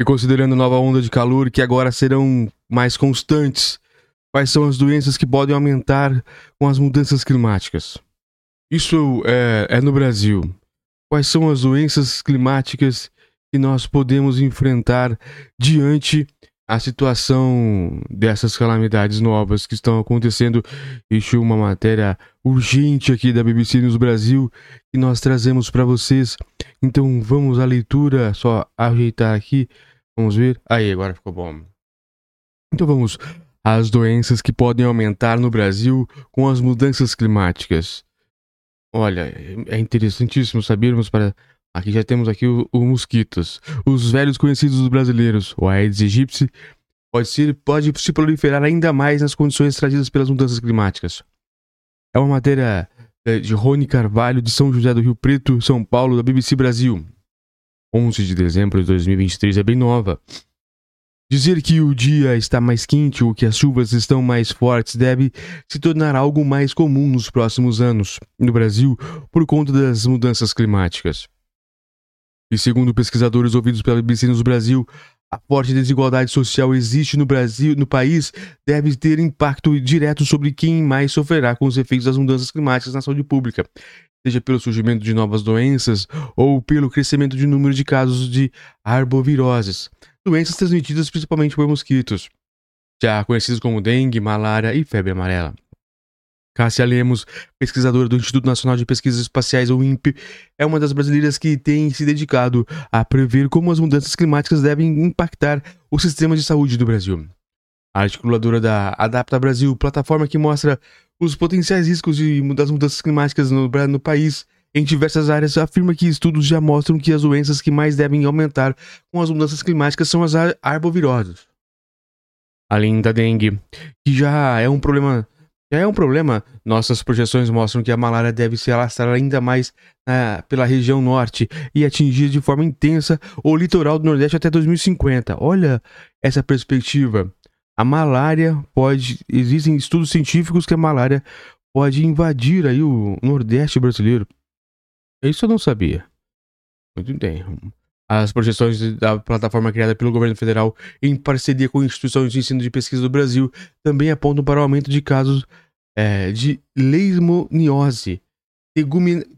E considerando a nova onda de calor que agora serão mais constantes, quais são as doenças que podem aumentar com as mudanças climáticas? Isso é, é no Brasil. Quais são as doenças climáticas que nós podemos enfrentar diante a situação dessas calamidades novas que estão acontecendo. Este é uma matéria urgente aqui da BBC News Brasil que nós trazemos para vocês. Então vamos à leitura, só ajeitar aqui. Vamos ver. Aí, agora ficou bom. Então vamos às doenças que podem aumentar no Brasil com as mudanças climáticas. Olha, é interessantíssimo sabermos para Aqui já temos aqui o, o mosquitos. Os velhos conhecidos dos brasileiros, o Aedes aegypti, pode, ser, pode se proliferar ainda mais nas condições trazidas pelas mudanças climáticas. É uma matéria é, de Rony Carvalho, de São José do Rio Preto, São Paulo, da BBC Brasil. 11 de dezembro de 2023 é bem nova. Dizer que o dia está mais quente ou que as chuvas estão mais fortes deve se tornar algo mais comum nos próximos anos no Brasil por conta das mudanças climáticas. E segundo pesquisadores ouvidos pela BBC News Brasil, a forte desigualdade social existe no Brasil, no país, deve ter impacto direto sobre quem mais sofrerá com os efeitos das mudanças climáticas na saúde pública, seja pelo surgimento de novas doenças ou pelo crescimento de número de casos de arboviroses, doenças transmitidas principalmente por mosquitos, já conhecidas como dengue, malária e febre amarela. Cássia Lemos, pesquisadora do Instituto Nacional de Pesquisas Espaciais, o INPE, é uma das brasileiras que tem se dedicado a prever como as mudanças climáticas devem impactar o sistema de saúde do Brasil. A articuladora da Adapta Brasil, plataforma que mostra os potenciais riscos de, das mudanças climáticas no, no país em diversas áreas, afirma que estudos já mostram que as doenças que mais devem aumentar com as mudanças climáticas são as arboviroses. Além da dengue, que já é um problema já é um problema. Nossas projeções mostram que a malária deve se alastrar ainda mais pela região norte e atingir de forma intensa o litoral do Nordeste até 2050. Olha essa perspectiva. A malária pode. Existem estudos científicos que a malária pode invadir aí o Nordeste brasileiro. Isso eu não sabia. Muito bem. As projeções da plataforma criada pelo governo federal em parceria com instituições de ensino de pesquisa do Brasil também apontam para o aumento de casos é, de leishmaniose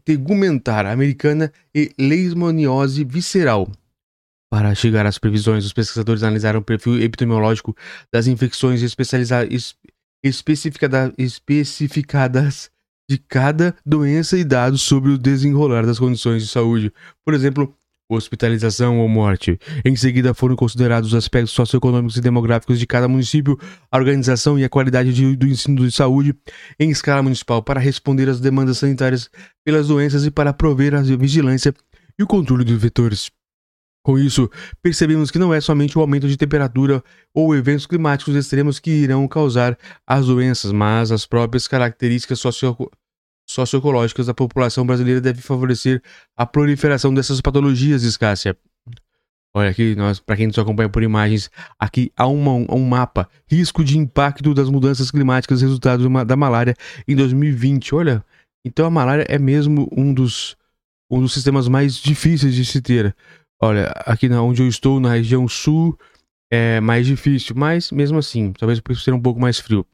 tegumentar americana e leishmaniose visceral. Para chegar às previsões, os pesquisadores analisaram o perfil epidemiológico das infecções especializadas especificada, especificadas de cada doença e dados sobre o desenrolar das condições de saúde. Por exemplo, hospitalização ou morte. Em seguida, foram considerados os aspectos socioeconômicos e demográficos de cada município, a organização e a qualidade de, do ensino de saúde em escala municipal para responder às demandas sanitárias pelas doenças e para prover a vigilância e o controle dos vetores. Com isso, percebemos que não é somente o aumento de temperatura ou eventos climáticos extremos que irão causar as doenças, mas as próprias características socio socioecológicas da população brasileira devem favorecer a proliferação dessas patologias, Escássia. Olha aqui, para quem nos acompanha por imagens, aqui há uma, um mapa, risco de impacto das mudanças climáticas resultados da malária em 2020. Olha, então a malária é mesmo um dos, um dos sistemas mais difíceis de se ter. Olha, aqui na, onde eu estou, na região sul, é mais difícil, mas mesmo assim, talvez por ser um pouco mais frio.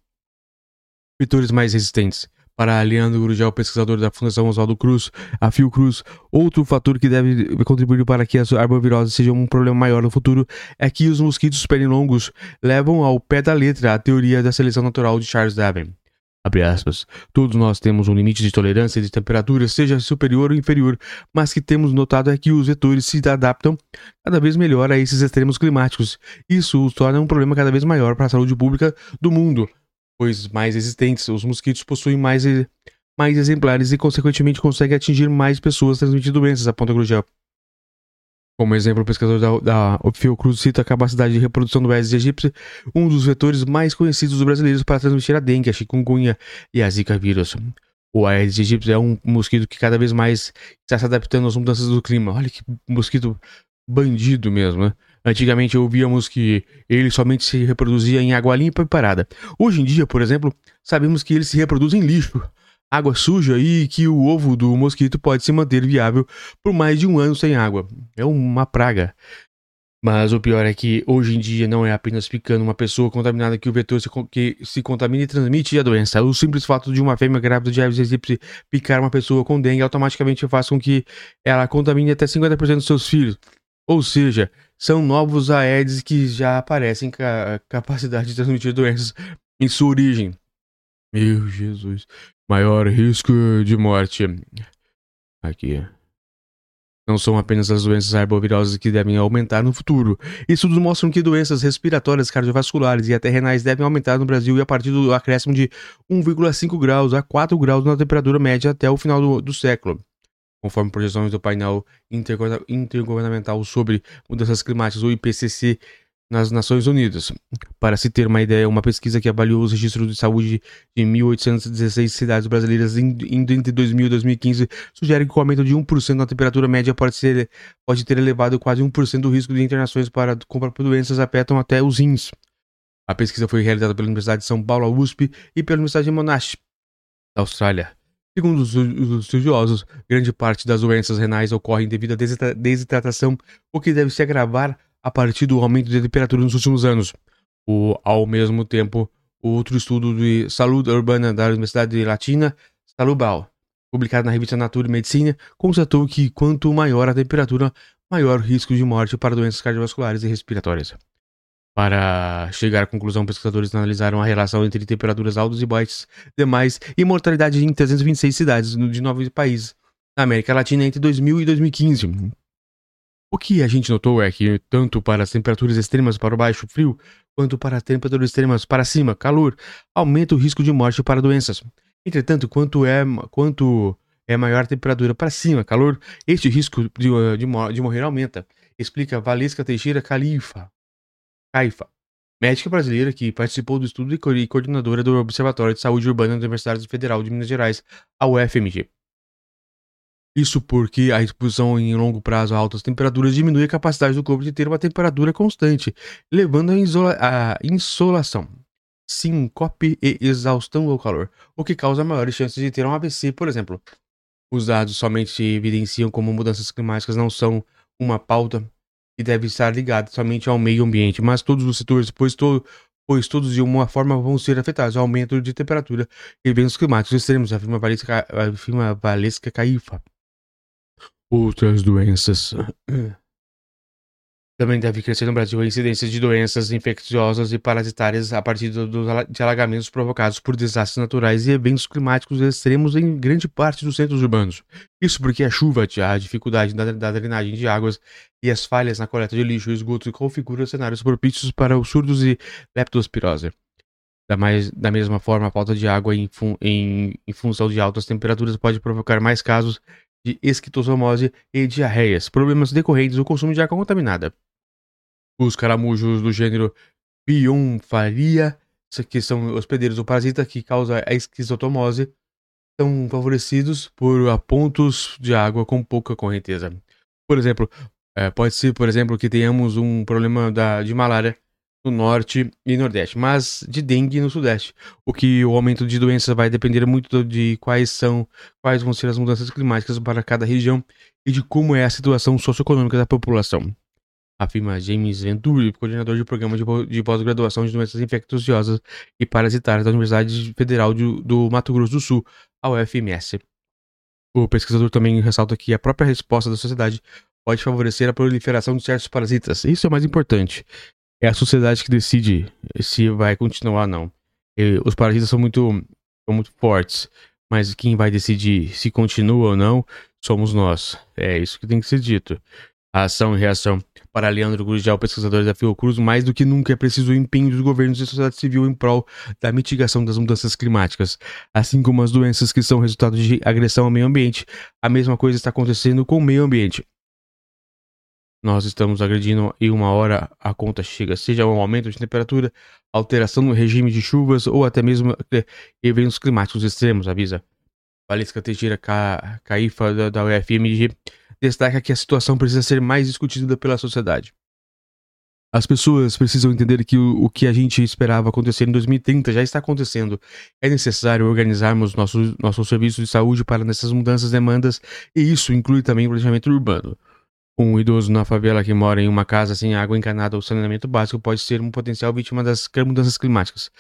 Vetores mais resistentes. Para Leandro Gurgel, pesquisador da Fundação Oswaldo Cruz, a Fiocruz, outro fator que deve contribuir para que as arboviroses sejam um problema maior no futuro é que os mosquitos pernilongos levam ao pé da letra a teoria da seleção natural de Charles Darwin. Todos nós temos um limite de tolerância de temperatura, seja superior ou inferior, mas que temos notado é que os vetores se adaptam cada vez melhor a esses extremos climáticos. Isso os torna um problema cada vez maior para a saúde pública do mundo pois mais resistentes. Os mosquitos possuem mais, mais exemplares e, consequentemente, conseguem atingir mais pessoas transmitindo doenças, aponta Grugel. Como exemplo, o pesquisador da, da cita a capacidade de reprodução do Aedes aegypti, um dos vetores mais conhecidos dos brasileiros para transmitir a dengue, a chikungunya e a zika vírus. O Aedes aegypti é um mosquito que cada vez mais está se adaptando às mudanças do clima. Olha que mosquito bandido mesmo, né? Antigamente ouvíamos que ele somente se reproduzia em água limpa e parada. Hoje em dia, por exemplo, sabemos que ele se reproduz em lixo, água suja e que o ovo do mosquito pode se manter viável por mais de um ano sem água. É uma praga. Mas o pior é que hoje em dia não é apenas picando uma pessoa contaminada que o vetor se, que se contamina e transmite a doença. O simples fato de uma fêmea grávida de Aedes aegypti picar uma pessoa com dengue automaticamente faz com que ela contamine até 50% dos seus filhos. Ou seja, são novos Aedes que já aparecem com a capacidade de transmitir doenças em sua origem. Meu Jesus. Maior risco de morte. Aqui. Não são apenas as doenças arbovirosas que devem aumentar no futuro. Estudos mostram que doenças respiratórias, cardiovasculares e até renais devem aumentar no Brasil e a partir do acréscimo de 1,5 graus a 4 graus na temperatura média até o final do, do século. Conforme projeções do painel intergovernamental sobre mudanças climáticas, o IPCC, nas Nações Unidas. Para se ter uma ideia, uma pesquisa que avaliou os registros de saúde de 1.816 cidades brasileiras indo entre 2000 e 2015 sugere que o aumento de 1% na temperatura média pode, ser, pode ter elevado quase 1% do risco de internações para por doenças afetam até os rins. A pesquisa foi realizada pela Universidade de São Paulo, a USP, e pela Universidade de Monash, da Austrália. Segundo os, estudiosos, grande parte das doenças renais ocorrem devido à desidratação, o que deve se agravar a partir do aumento de temperatura nos últimos anos. O, ao mesmo tempo, outro estudo de saúde urbana da Universidade Latina, Salubal, publicado na revista Nature Medicina, constatou que quanto maior a temperatura, maior o risco de morte para doenças cardiovasculares e respiratórias. Para chegar à conclusão, pesquisadores analisaram a relação entre temperaturas altas e baixas demais e mortalidade em 326 cidades de nove países na América Latina entre 2000 e 2015. O que a gente notou é que, tanto para as temperaturas extremas para o baixo frio, quanto para as temperaturas extremas para cima, calor, aumenta o risco de morte para doenças. Entretanto, quanto é, quanto é maior a temperatura para cima, calor, este risco de, de, de morrer aumenta, explica Valesca Teixeira Califa, Caifa, médica brasileira que participou do estudo e coordenadora do Observatório de Saúde Urbana da Universidade Federal de Minas Gerais, a UFMG. Isso porque a exposição em longo prazo a altas temperaturas diminui a capacidade do corpo de ter uma temperatura constante, levando à insolação, síncope e exaustão ao calor, o que causa maiores chances de ter um AVC, por exemplo. Os dados somente evidenciam como mudanças climáticas não são uma pauta e deve estar ligada somente ao meio ambiente, mas todos os setores, pois, to pois todos de uma forma vão ser afetados ao aumento de temperatura e eventos climáticos extremos, afirma Valesca, afirma Valesca Caifa. Outras doenças. Também deve crescer no Brasil a incidência de doenças infecciosas e parasitárias a partir de alagamentos provocados por desastres naturais e eventos climáticos extremos em grande parte dos centros urbanos. Isso porque a chuva, a dificuldade da, da drenagem de águas e as falhas na coleta de lixo e esgoto configuram cenários propícios para os surdos e leptospirose. Da, mais, da mesma forma, a falta de água em, fun, em, em função de altas temperaturas pode provocar mais casos de esquistossomose e diarreias, problemas decorrentes do consumo de água contaminada. Os caramujos do gênero Bionfaria, que são hospedeiros do parasita que causa a esquistotomose, são favorecidos por pontos de água com pouca correnteza. Por exemplo, é, pode ser, por exemplo, que tenhamos um problema da, de malária no norte e nordeste, mas de dengue no sudeste. O que o aumento de doenças vai depender muito de quais são, quais vão ser as mudanças climáticas para cada região e de como é a situação socioeconômica da população. Afirma James Venturi, coordenador de programa de pós-graduação de doenças infecciosas e parasitárias da Universidade Federal de, do Mato Grosso do Sul, a UFMS. O pesquisador também ressalta que a própria resposta da sociedade pode favorecer a proliferação de certos parasitas. Isso é o mais importante é a sociedade que decide se vai continuar ou não. E os parasitas são muito, são muito fortes, mas quem vai decidir se continua ou não somos nós. É isso que tem que ser dito. A ação e reação. Para Leandro Gurgel, pesquisador da Fiocruz, mais do que nunca é preciso o empenho dos governos e da sociedade civil em prol da mitigação das mudanças climáticas, assim como as doenças que são resultado de agressão ao meio ambiente. A mesma coisa está acontecendo com o meio ambiente nós estamos agredindo e uma hora a conta chega, seja um aumento de temperatura, alteração no regime de chuvas ou até mesmo eh, eventos climáticos extremos, avisa. Valesca Teixeira Ca... Caifa da, da UFMG destaca que a situação precisa ser mais discutida pela sociedade. As pessoas precisam entender que o, o, que a gente esperava acontecer em 2030 já está acontecendo. É necessário organizarmos nossos nosso serviços de saúde para nessas mudanças demandas e isso inclui também o planejamento urbano. Um idoso na favela que mora em uma casa sem água encanada ou saneamento básico pode ser um potencial vítima das mudanças climáticas,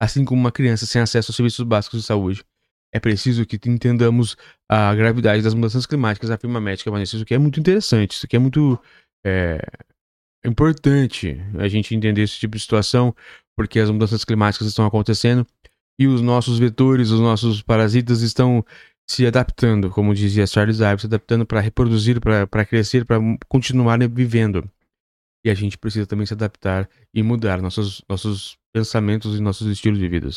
assim como uma criança sem acesso aos serviços básicos de saúde. É preciso que entendamos a gravidade das mudanças climáticas, afirma a médica Vanessa. Isso aqui é muito interessante, isso aqui é muito é, importante a gente entender esse tipo de situação, porque as mudanças climáticas estão acontecendo e os nossos vetores, os nossos parasitas estão se adaptando, como dizia Charles Darwin, se adaptando para reproduzir, para crescer, para continuar vivendo. E a gente precisa também se adaptar e mudar nossos, nossos pensamentos e nossos estilos de vida.